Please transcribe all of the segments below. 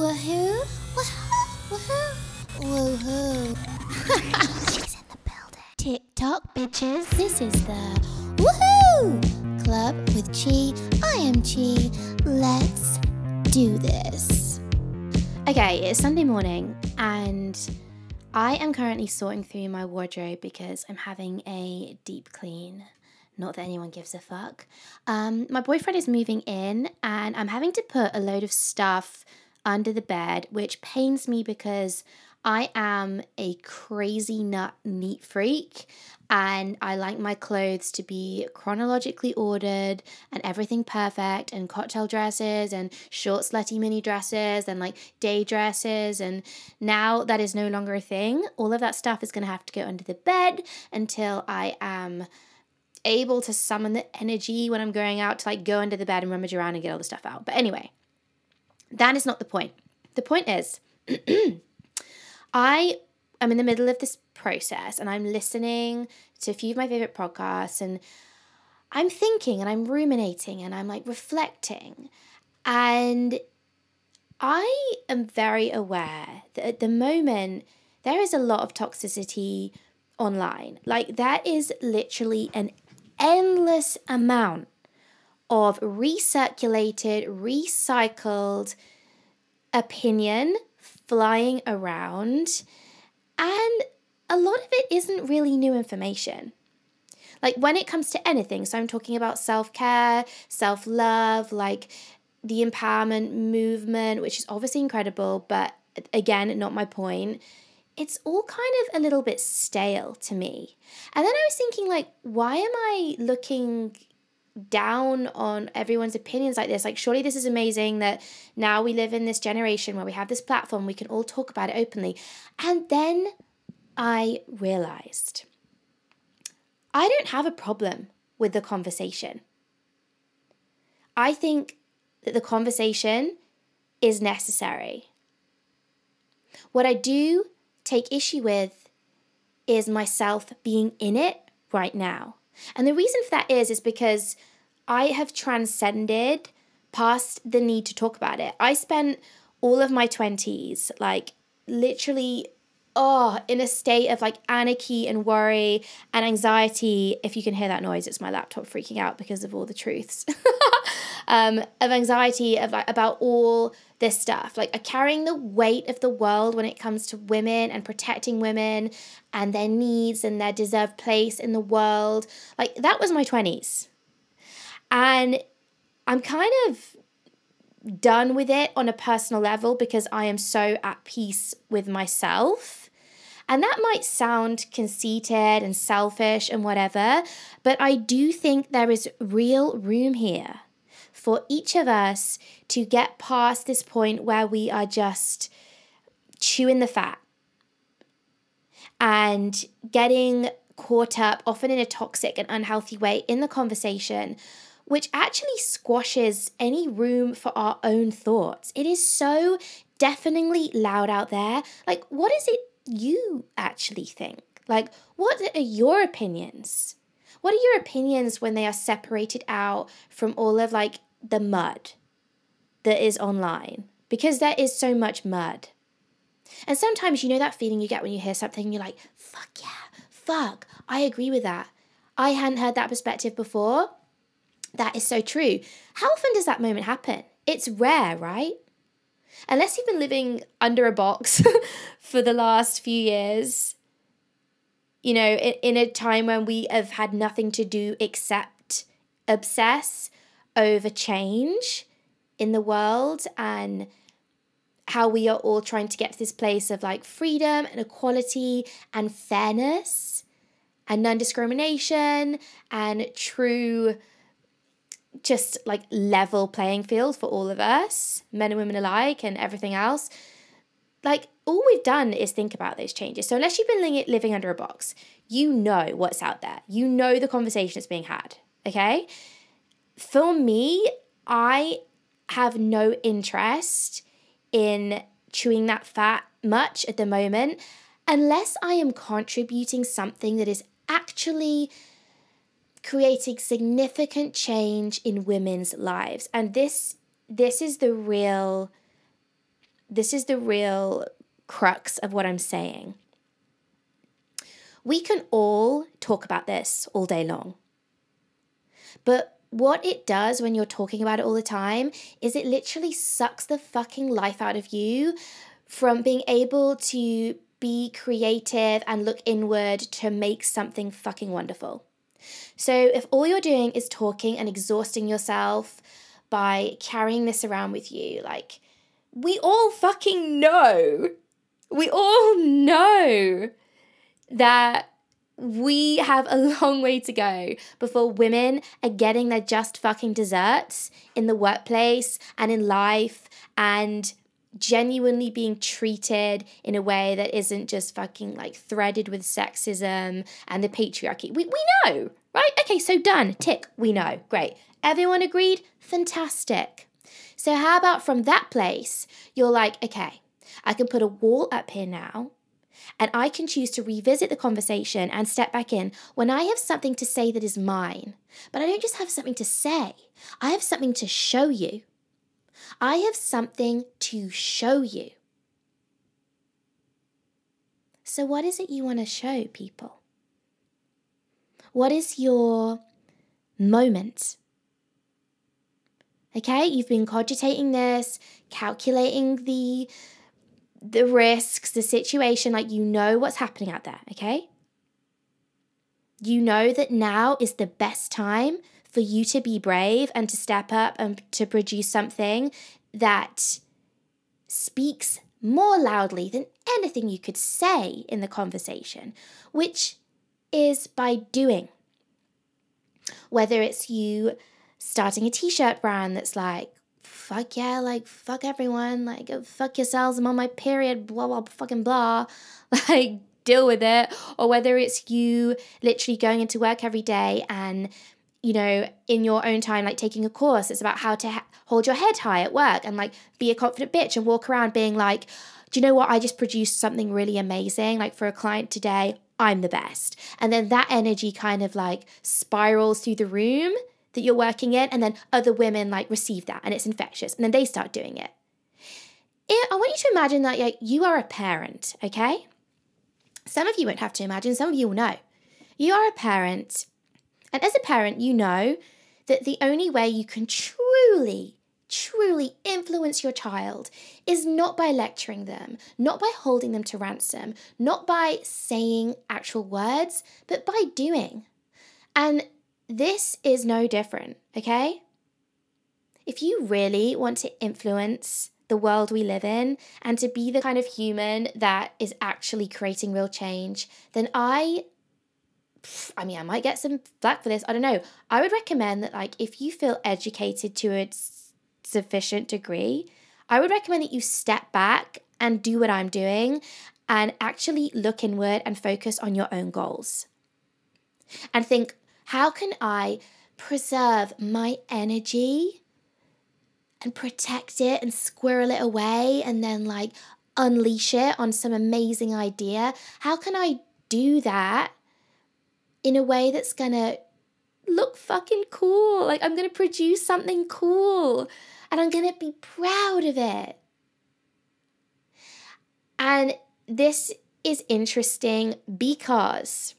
Woohoo! Woohoo! Woohoo! Woohoo! She's in the building. TikTok, bitches. This is the Woohoo Club with Chi. I am Chi. Let's do this. Okay, it's Sunday morning and I am currently sorting through my wardrobe because I'm having a deep clean. Not that anyone gives a fuck. Um, my boyfriend is moving in and I'm having to put a load of stuff under the bed, which pains me because I am a crazy nut neat freak and I like my clothes to be chronologically ordered and everything perfect and cocktail dresses and short slutty mini dresses and like day dresses and now that is no longer a thing. All of that stuff is going to have to go under the bed until I am able to summon the energy when I'm going out to like go under the bed and rummage around and get all the stuff out. But anyway, that is not the point. The point is, I am in the middle of this process and I'm listening to a few of my favorite podcasts and I'm thinking and I'm ruminating and I'm like reflecting. And I am very aware that at the moment there is a lot of toxicity online. Like, there is literally an endless amount of recirculated, recycled opinion flying around, and a lot of it isn't really new information. Like when it comes to anything, so I'm talking about self care, self love, like the empowerment movement, which is obviously incredible, but again, not my point. It's all kind of a little bit stale to me. And then I was thinking, like, why am I looking down on everyone's opinions like this. Like, surely this is amazing that now we live in this generation where we have this platform, we can all talk about it openly. And then I realized I don't have a problem with the conversation. I think that the conversation is necessary. What I do take issue with is myself being in it right now. And the reason for that is is because I have transcended past the need to talk about it. I spent all of my 20s like literally oh in a state of like anarchy and worry and anxiety. If you can hear that noise it's my laptop freaking out because of all the truths. Um, of anxiety of like about all this stuff. Like carrying the weight of the world when it comes to women and protecting women and their needs and their deserved place in the world. Like that was my 20s and i'm kind of done with it on a personal level because I am so at peace with myself. And that might sound conceited and selfish and whatever, but I do think there is real room here for each of us to get past this point where we are just chewing the fat and getting caught up, often in a toxic and unhealthy way, in the conversation which actually squashes any room for our own thoughts. It is so deafeningly loud out there. Like, what is it you actually think? Like, what are your opinions? What are your opinions when they are separated out from all of like the mud that is online? Because there is so much mud. And sometimes you know that feeling you get when you hear something you're like, fuck yeah, fuck, I agree with that. I hadn't heard that perspective before. That is so true. How often does that moment happen? It's rare, right? Unless you've been living under a box for the last few years, you know, in, in a time when we have had nothing to do except obsess over change in the world and how we are all trying to get to this place of like freedom and equality and fairness and non discrimination and true just like level playing field for all of us, men and women alike, and everything else. Like, all we've done is think about those changes. So, unless you've been living under a box, you know what's out there. You know the conversation that's being had. Okay. For me, I have no interest in chewing that fat much at the moment unless I am contributing something that is actually creating significant change in women's lives. And this this is the real this is the real crux of what I'm saying. We can all talk about this all day long. But what it does when you're talking about it all the time is it literally sucks the fucking life out of you from being able to be creative and look inward to make something fucking wonderful. So, if all you're doing is talking and exhausting yourself by carrying this around with you, like, we all fucking know, we all know that we have a long way to go before women are getting their just fucking desserts in the workplace and in life and genuinely being treated in a way that isn't just fucking like threaded with sexism and the patriarchy. We, we know, right? Okay, so done. Tick, we know. Great. Everyone agreed? Fantastic. So, how about from that place, you're like, okay, I can put a wall up here now and I can choose to revisit the conversation and step back in when I have something to say that is mine. But I don't just have something to say, I have something to show you. I have something to show you. So, what is it you want to show people? What is your moment? Okay, you've been cogitating this, calculating the the risks, the situation, like you know what's happening out there, okay? You know that now is the best time for you to be brave and to step up and to produce something that speaks more loudly than anything you could say in the conversation, which is by doing. Whether it's you starting a t shirt brand that's like, fuck yeah, like fuck everyone, like uh, fuck yourselves, I'm on my period, blah blah fucking blah. Like deal with it. Or whether it's you literally going into work every day and you know, in your own time, like taking a course, it's about how to ha- hold your head high at work and like be a confident bitch and walk around being like, do you know what? I just produced something really amazing. Like for a client today, I'm the best. And then that energy kind of like spirals through the room that you're working in, and then other women like receive that and it's infectious, and then they start doing it. it I want you to imagine that like you are a parent, okay? Some of you won't have to imagine, some of you will know. You are a parent, and as a parent, you know that the only way you can truly truly influence your child is not by lecturing them, not by holding them to ransom, not by saying actual words, but by doing. And this is no different, okay? If you really want to influence the world we live in and to be the kind of human that is actually creating real change, then I I mean, I might get some flack for this. I don't know. I would recommend that, like, if you feel educated to a sufficient degree, I would recommend that you step back and do what I'm doing and actually look inward and focus on your own goals. And think, how can I preserve my energy and protect it and squirrel it away and then like unleash it on some amazing idea? How can I do that in a way that's gonna look fucking cool? Like, I'm gonna produce something cool and I'm gonna be proud of it. And this is interesting because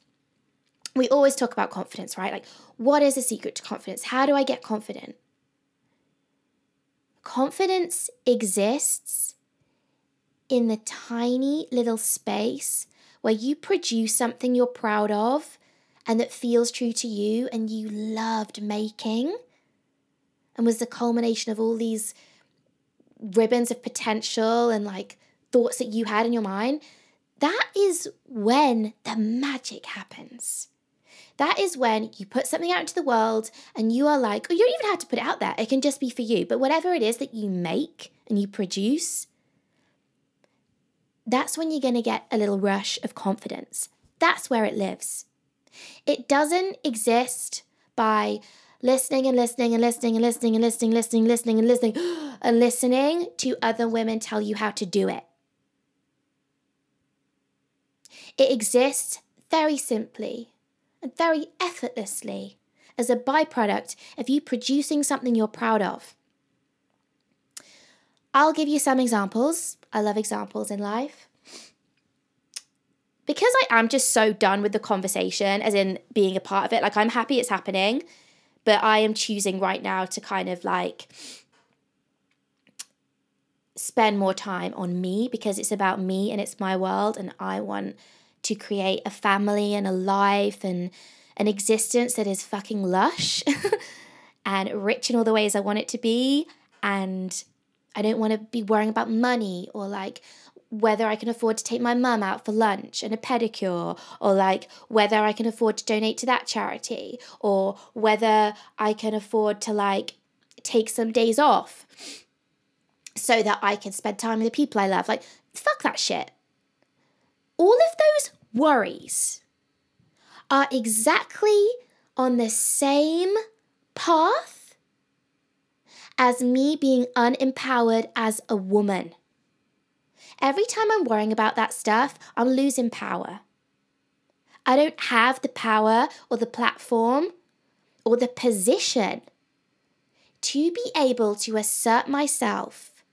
we always talk about confidence, right? Like, what is the secret to confidence? How do I get confident? Confidence exists in the tiny little space where you produce something you're proud of and that feels true to you and you loved making and was the culmination of all these ribbons of potential and like thoughts that you had in your mind. That is when the magic happens. That is when you put something out into the world and you are like, or you don't even have to put it out there, it can just be for you. But whatever it is that you make and you produce, that's when you're going to get a little rush of confidence. That's where it lives. It doesn't exist by listening and listening and listening and listening and listening, listening, listening and listening and listening to other women tell you how to do it. It exists very simply and very effortlessly as a byproduct of you producing something you're proud of. I'll give you some examples. I love examples in life. Because I am just so done with the conversation, as in being a part of it, like I'm happy it's happening, but I am choosing right now to kind of like spend more time on me because it's about me and it's my world, and I want to create a family and a life and an existence that is fucking lush and rich in all the ways I want it to be. And I don't want to be worrying about money or like whether I can afford to take my mum out for lunch and a pedicure, or like whether I can afford to donate to that charity, or whether I can afford to like take some days off so that I can spend time with the people I love. Like, fuck that shit. All of those worries are exactly on the same path as me being unempowered as a woman. Every time I'm worrying about that stuff, I'm losing power. I don't have the power or the platform or the position to be able to assert myself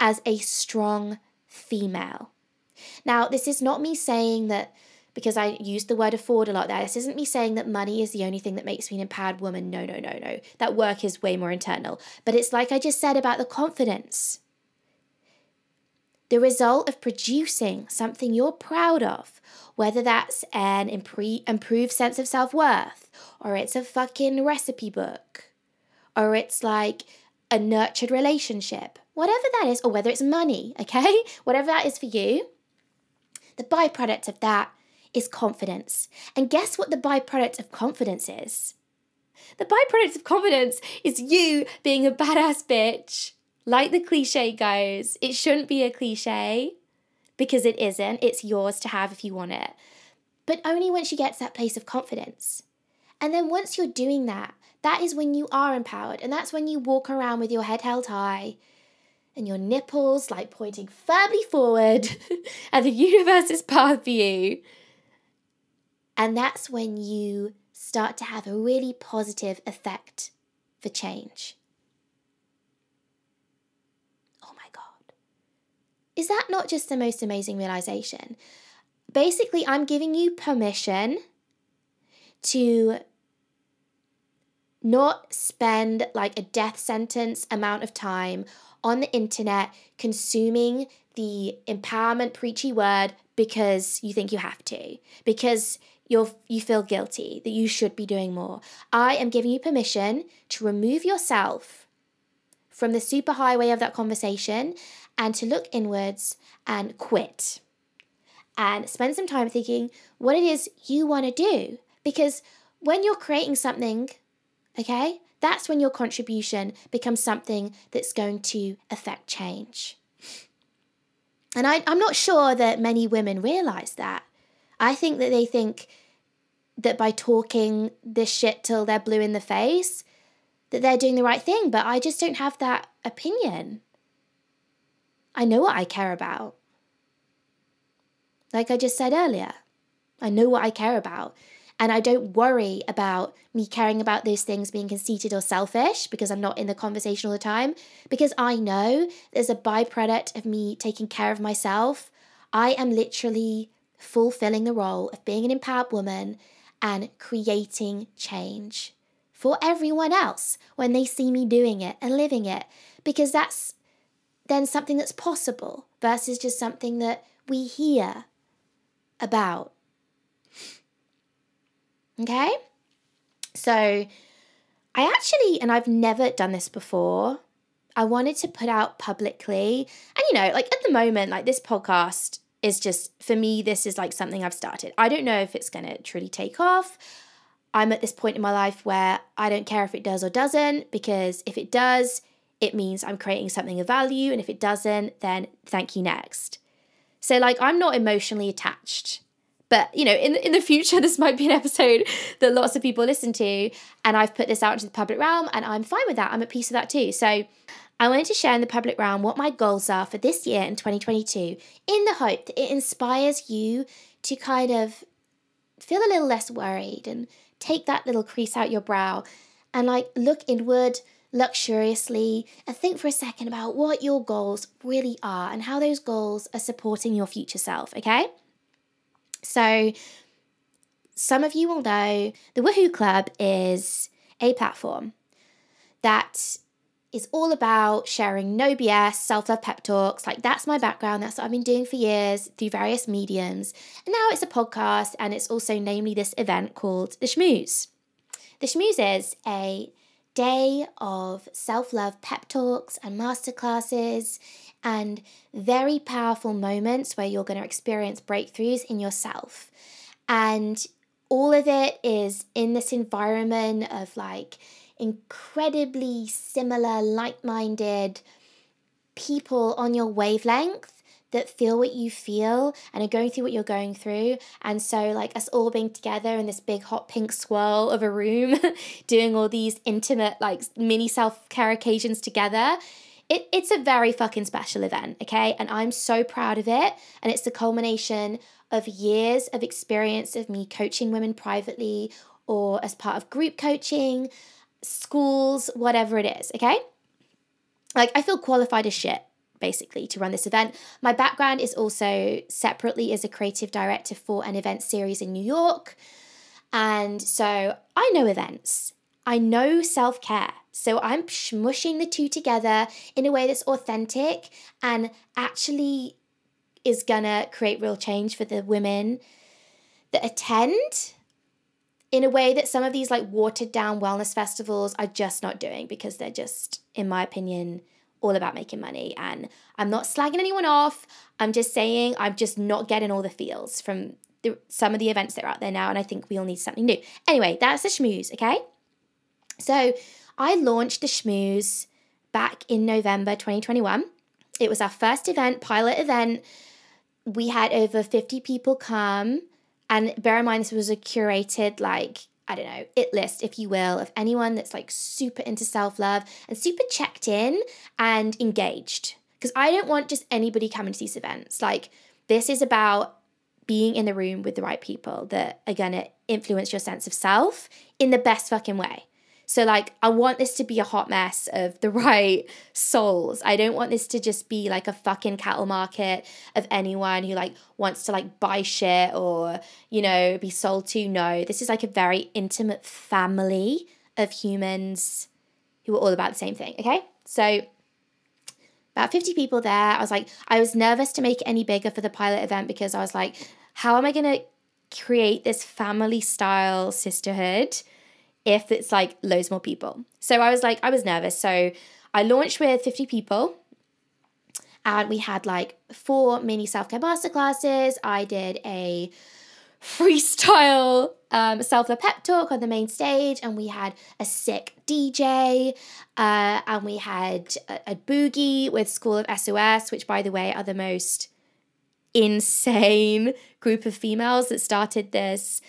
as a strong female. Now, this is not me saying that because I use the word afford a lot there. This isn't me saying that money is the only thing that makes me an empowered woman. No, no, no, no. That work is way more internal. But it's like I just said about the confidence. The result of producing something you're proud of, whether that's an impre- improved sense of self worth, or it's a fucking recipe book, or it's like a nurtured relationship, whatever that is, or whether it's money, okay? Whatever that is for you, the byproduct of that is confidence. And guess what the byproduct of confidence is? The byproduct of confidence is you being a badass bitch. Like the cliche goes, it shouldn't be a cliche because it isn't. It's yours to have if you want it. But only once you get to that place of confidence. And then once you're doing that, that is when you are empowered. And that's when you walk around with your head held high and your nipples like pointing firmly forward at the universe's path for you and that's when you start to have a really positive effect for change. Oh my God. Is that not just the most amazing realization? Basically, I'm giving you permission to not spend like a death sentence amount of time on the internet consuming the empowerment preachy word because you think you have to, because you're, you feel guilty, that you should be doing more. I am giving you permission to remove yourself from the superhighway of that conversation and to look inwards and quit and spend some time thinking what it is you want to do. Because when you're creating something, okay, that's when your contribution becomes something that's going to affect change. And I, I'm not sure that many women realize that. I think that they think that by talking this shit till they're blue in the face, that they're doing the right thing, but I just don't have that opinion. I know what I care about. Like I just said earlier, I know what I care about. And I don't worry about me caring about those things being conceited or selfish because I'm not in the conversation all the time. Because I know there's a byproduct of me taking care of myself. I am literally fulfilling the role of being an empowered woman and creating change for everyone else when they see me doing it and living it, because that's then something that's possible versus just something that we hear about. Okay? So, I actually, and I've never done this before, I wanted to put out publicly, and you know, like at the moment, like this podcast is just for me this is like something I've started. I don't know if it's going to truly take off. I'm at this point in my life where I don't care if it does or doesn't because if it does, it means I'm creating something of value and if it doesn't, then thank you next. So like I'm not emotionally attached. But you know, in in the future, this might be an episode that lots of people listen to, and I've put this out into the public realm, and I'm fine with that. I'm at peace with that too. So I wanted to share in the public realm what my goals are for this year in 2022 in the hope that it inspires you to kind of feel a little less worried and take that little crease out your brow and like look inward, luxuriously and think for a second about what your goals really are and how those goals are supporting your future self, okay? So, some of you will know the Woohoo Club is a platform that is all about sharing no BS, self love pep talks. Like, that's my background. That's what I've been doing for years through various mediums. And now it's a podcast, and it's also, namely, this event called The Schmooze. The Schmooze is a day of self love pep talks and masterclasses and very powerful moments where you're going to experience breakthroughs in yourself. And all of it is in this environment of like incredibly similar, like minded people on your wavelength that feel what you feel and are going through what you're going through. And so, like, us all being together in this big hot pink swirl of a room, doing all these intimate, like, mini self care occasions together. It, it's a very fucking special event, okay? And I'm so proud of it. And it's the culmination of years of experience of me coaching women privately or as part of group coaching, schools, whatever it is, okay? Like, I feel qualified as shit basically to run this event. My background is also separately as a creative director for an event series in New York. And so I know events. I know self care. So I'm smushing the two together in a way that's authentic and actually is gonna create real change for the women that attend in a way that some of these like watered down wellness festivals are just not doing because they're just, in my opinion, all about making money. And I'm not slagging anyone off. I'm just saying I'm just not getting all the feels from the, some of the events that are out there now. And I think we all need something new. Anyway, that's the schmooze, okay? So I launched the schmooze back in November 2021. It was our first event, pilot event. We had over 50 people come. And bear in mind, this was a curated, like, I don't know, it list, if you will, of anyone that's like super into self love and super checked in and engaged. Because I don't want just anybody coming to these events. Like, this is about being in the room with the right people that are to influence your sense of self in the best fucking way. So, like, I want this to be a hot mess of the right souls. I don't want this to just be like a fucking cattle market of anyone who like wants to like buy shit or, you know, be sold to. No, this is like a very intimate family of humans who are all about the same thing. Okay. So, about 50 people there. I was like, I was nervous to make it any bigger for the pilot event because I was like, how am I going to create this family style sisterhood? If it's like loads more people. So I was like, I was nervous. So I launched with 50 people and we had like four mini self care masterclasses. I did a freestyle um, self love pep talk on the main stage, and we had a sick DJ, uh, and we had a, a boogie with School of SOS, which, by the way, are the most insane group of females that started this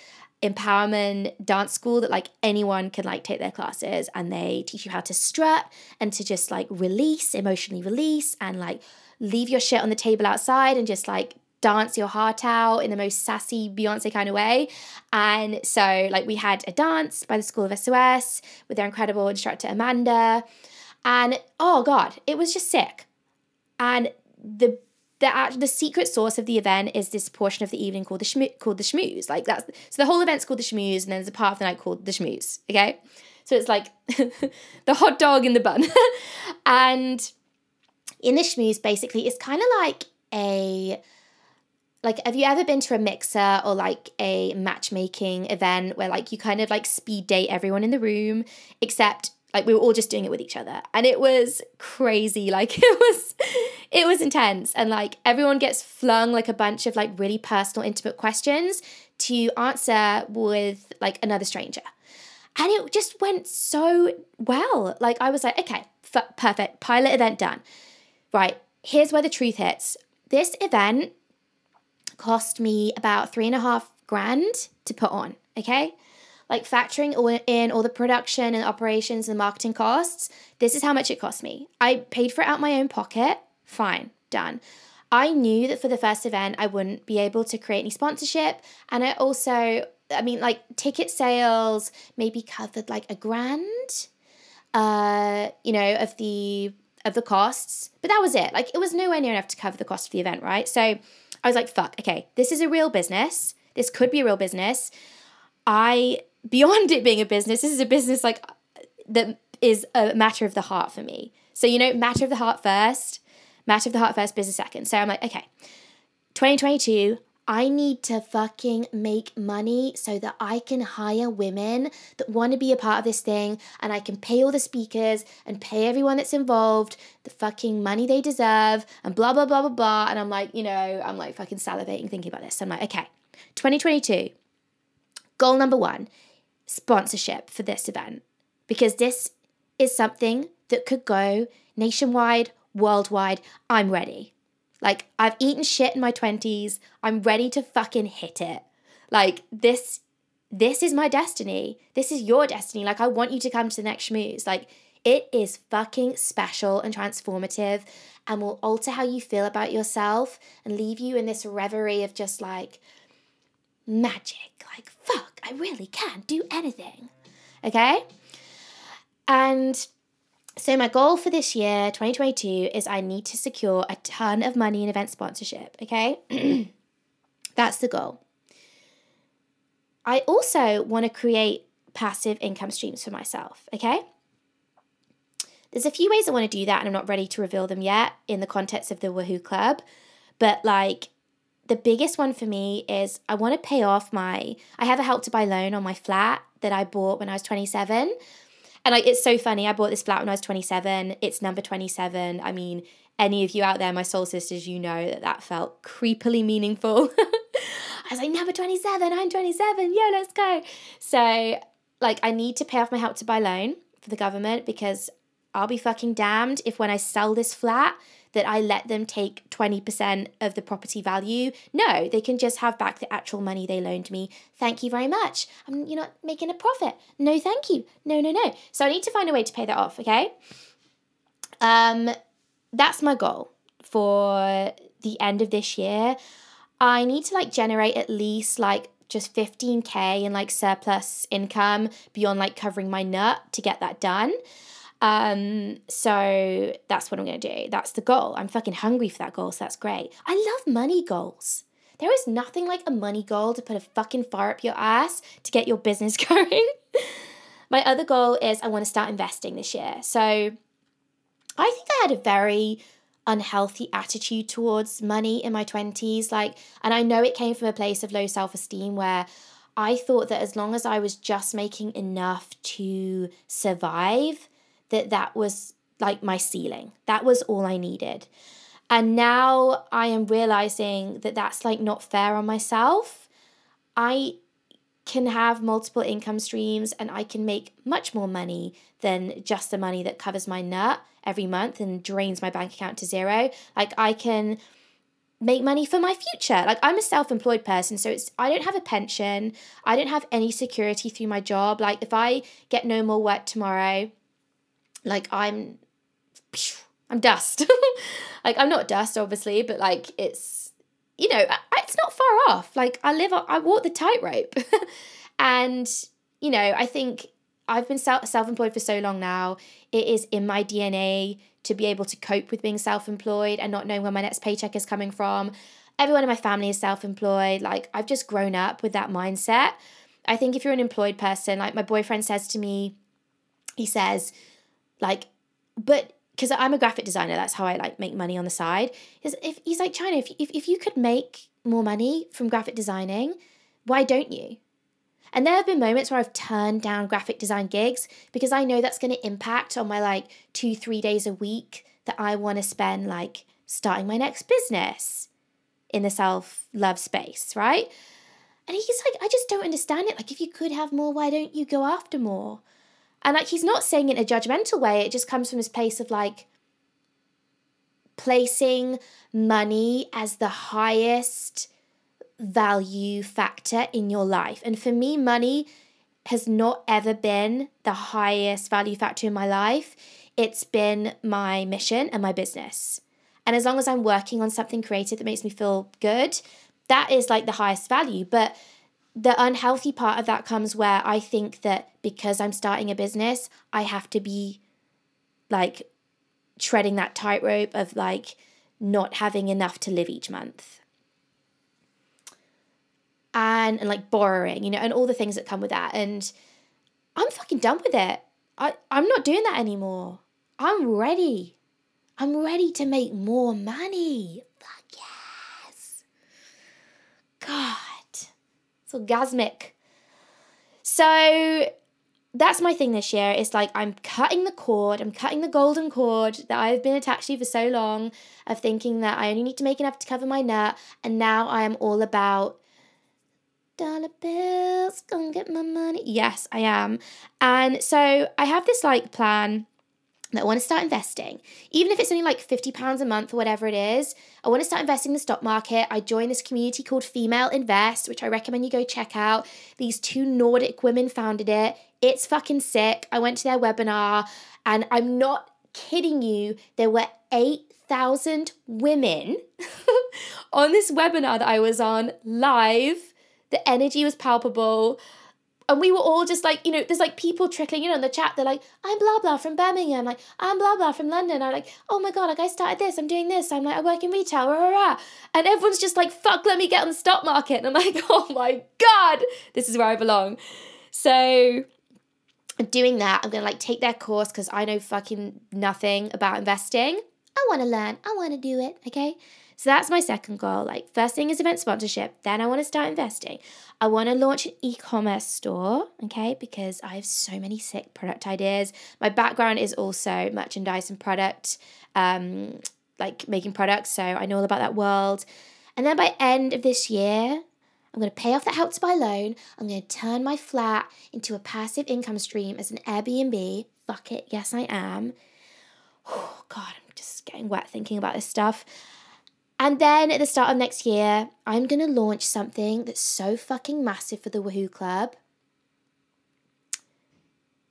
empowerment dance school that like anyone can like take their classes and they teach you how to strut and to just like release emotionally release and like leave your shit on the table outside and just like dance your heart out in the most sassy Beyonce kind of way. And so like we had a dance by the School of SOS with their incredible instructor Amanda and oh god, it was just sick. And the the the secret source of the event is this portion of the evening called the shmoo- called the schmooze. Like that's so the whole event's called the schmooze, and then there's a part of the night called the schmooze. Okay, so it's like the hot dog in the bun, and in the schmooze, basically, it's kind of like a like have you ever been to a mixer or like a matchmaking event where like you kind of like speed date everyone in the room except like we were all just doing it with each other. And it was crazy. Like it was it was intense. And like everyone gets flung like a bunch of like really personal intimate questions to answer with like another stranger. And it just went so well. Like i was like okay f- perfect. Pilot event done. Right here's where the truth hits. This event cost me about three and a half grand to put on okay like factoring all in all the production and operations and marketing costs, this is how much it cost me. I paid for it out of my own pocket. Fine, done. I knew that for the first event, I wouldn't be able to create any sponsorship. And I also, I mean, like ticket sales maybe covered like a grand. uh, you know, of the of the costs. But that was it. Like it was nowhere near enough to cover the cost of the event, right? So I was like, fuck, okay, this is a real business. This could be a real business. I beyond it being a business, this is a business like that is a matter of the heart for me. So, you know, matter of the heart first, matter of the heart first, business second. So I'm like, okay, 2022, I need to fucking make money so that I can hire women that want to be a part of this thing and I can pay all the speakers and pay everyone that's involved the fucking money they deserve and blah, blah, blah, blah, blah. And I'm like, you know, I'm like fucking salivating thinking about this. I'm like, okay, 2022, goal number one sponsorship for this event because this is something that could go nationwide, worldwide. I'm ready. Like, I've eaten shit in my 20s. I'm ready to fucking hit it. Like, this this is my destiny. This is your destiny. Like, I want you to come to the next schmooze. Like, it is fucking special and transformative and will alter how you feel about yourself and leave you in this reverie of just like magic. Like, fuck, I really can do anything. Okay? And so, my goal for this year, 2022, is I need to secure a ton of money in event sponsorship. Okay. That's the goal. I also want to create passive income streams for myself. Okay. There's a few ways I want to do that, and I'm not ready to reveal them yet in the context of the Woohoo Club. But like, the biggest one for me is I want to pay off my. I have a help to buy loan on my flat that I bought when I was 27 and like it's so funny. I bought this flat when I was 27. It's number 27. I mean, any of you out there, my soul sisters, you know that that felt creepily meaningful. I was like, number 27, I'm 27. Yeah, let's go. So, like, I need to pay off my help to buy loan for the government because I'll be fucking damned if when I sell this flat, that I let them take 20% of the property value. No, they can just have back the actual money they loaned me. Thank you very much. I'm, you're not making a profit. No, thank you. No, no, no. So I need to find a way to pay that off, okay? Um, that's my goal for the end of this year. I need to like generate at least like just 15k in like surplus income beyond like covering my nut to get that done. Um, so that's what I'm going to do. That's the goal. I'm fucking hungry for that goal, so that's great. I love money goals. There is nothing like a money goal to put a fucking fire up your ass to get your business going. My other goal is I want to start investing this year. So I think I had a very unhealthy attitude towards money in my 20s like and I know it came from a place of low self-esteem where I thought that as long as I was just making enough to survive that that was like my ceiling. That was all I needed. And now I am realizing that that's like not fair on myself. I can have multiple income streams and I can make much more money than just the money that covers my nut every month and drains my bank account to zero. Like I can make money for my future. Like I'm a self-employed person, so it's I don't have a pension. I don't have any security through my job. Like if I get no more work tomorrow, like I'm I'm dust. like I'm not dust obviously, but like it's you know, it's not far off. Like I live I walk the tightrope. and you know, I think I've been self-employed for so long now. It is in my DNA to be able to cope with being self-employed and not knowing where my next paycheck is coming from. Everyone in my family is self-employed. Like I've just grown up with that mindset. I think if you're an employed person, like my boyfriend says to me, he says, like, but because I'm a graphic designer, that's how I like make money on the side. Is if he's like China, if, if if you could make more money from graphic designing, why don't you? And there have been moments where I've turned down graphic design gigs because I know that's going to impact on my like two, three days a week that I want to spend like starting my next business in the self love space, right? And he's like, I just don't understand it. Like, if you could have more, why don't you go after more? And like he's not saying it in a judgmental way, it just comes from his place of like placing money as the highest value factor in your life. And for me, money has not ever been the highest value factor in my life. It's been my mission and my business. And as long as I'm working on something creative that makes me feel good, that is like the highest value. But the unhealthy part of that comes where I think that because I'm starting a business, I have to be like treading that tightrope of like not having enough to live each month. And, and like borrowing, you know, and all the things that come with that. And I'm fucking done with it. I, I'm not doing that anymore. I'm ready. I'm ready to make more money. Fuck yes. God. Orgasmic. So that's my thing this year. It's like I'm cutting the cord, I'm cutting the golden cord that I've been attached to for so long of thinking that I only need to make enough to cover my nut. And now I am all about dollar bills, gonna get my money. Yes, I am. And so I have this like plan that I want to start investing. Even if it's only like £50 a month or whatever it is, I want to start investing in the stock market. I joined this community called Female Invest, which I recommend you go check out. These two Nordic women founded it. It's fucking sick. I went to their webinar and I'm not kidding you, there were 8,000 women on this webinar that I was on live. The energy was palpable and we were all just like, you know, there's like people trickling in on the chat. They're like, I'm blah blah from Birmingham. Like, I'm blah blah from London. I'm like, oh my god, like I started this, I'm doing this. I'm like, I work in retail, rah, rah, rah. and everyone's just like, fuck, let me get on the stock market. And I'm like, oh my god, this is where I belong. So doing that, I'm gonna like take their course because I know fucking nothing about investing. I want to learn. I want to do it. Okay. So that's my second goal. Like, first thing is event sponsorship. Then I want to start investing. I want to launch an e commerce store, okay, because I have so many sick product ideas. My background is also merchandise and product, um, like making products. So I know all about that world. And then by end of this year, I'm going to pay off that help to buy loan. I'm going to turn my flat into a passive income stream as an Airbnb. Fuck it. Yes, I am. Oh, God, I'm just getting wet thinking about this stuff. And then at the start of next year, I'm going to launch something that's so fucking massive for the Woohoo Club.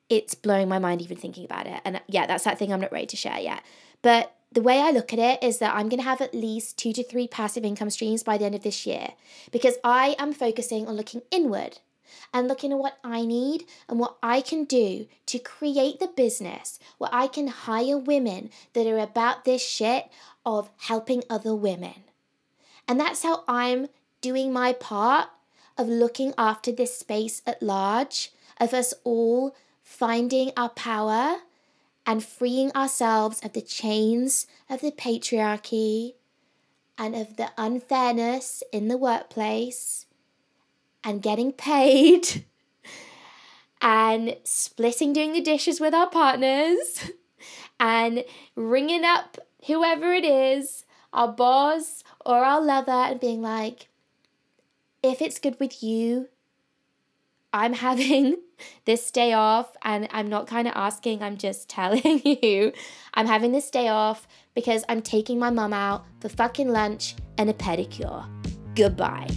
It's blowing my mind even thinking about it. And uh, yeah, that's that thing I'm not ready to share yet. But the way I look at it is that I'm going to have at least two to three passive income streams by the end of this year because I am focusing on looking inward and looking at what I need and what I can do to create the business where I can hire women that are about this shit of helping other women. And that's how I'm doing my part of looking after this space at large, of us all finding our power and freeing ourselves of the chains of the patriarchy and of the unfairness in the workplace and getting paid and splitting doing the dishes with our partners and ringing up whoever it is, our boss or our lover, and being like, if it's good with you, I'm having this day off, and I'm not kind of asking, I'm just telling you, I'm having this day off because I'm taking my mum out for fucking lunch and a pedicure. Goodbye.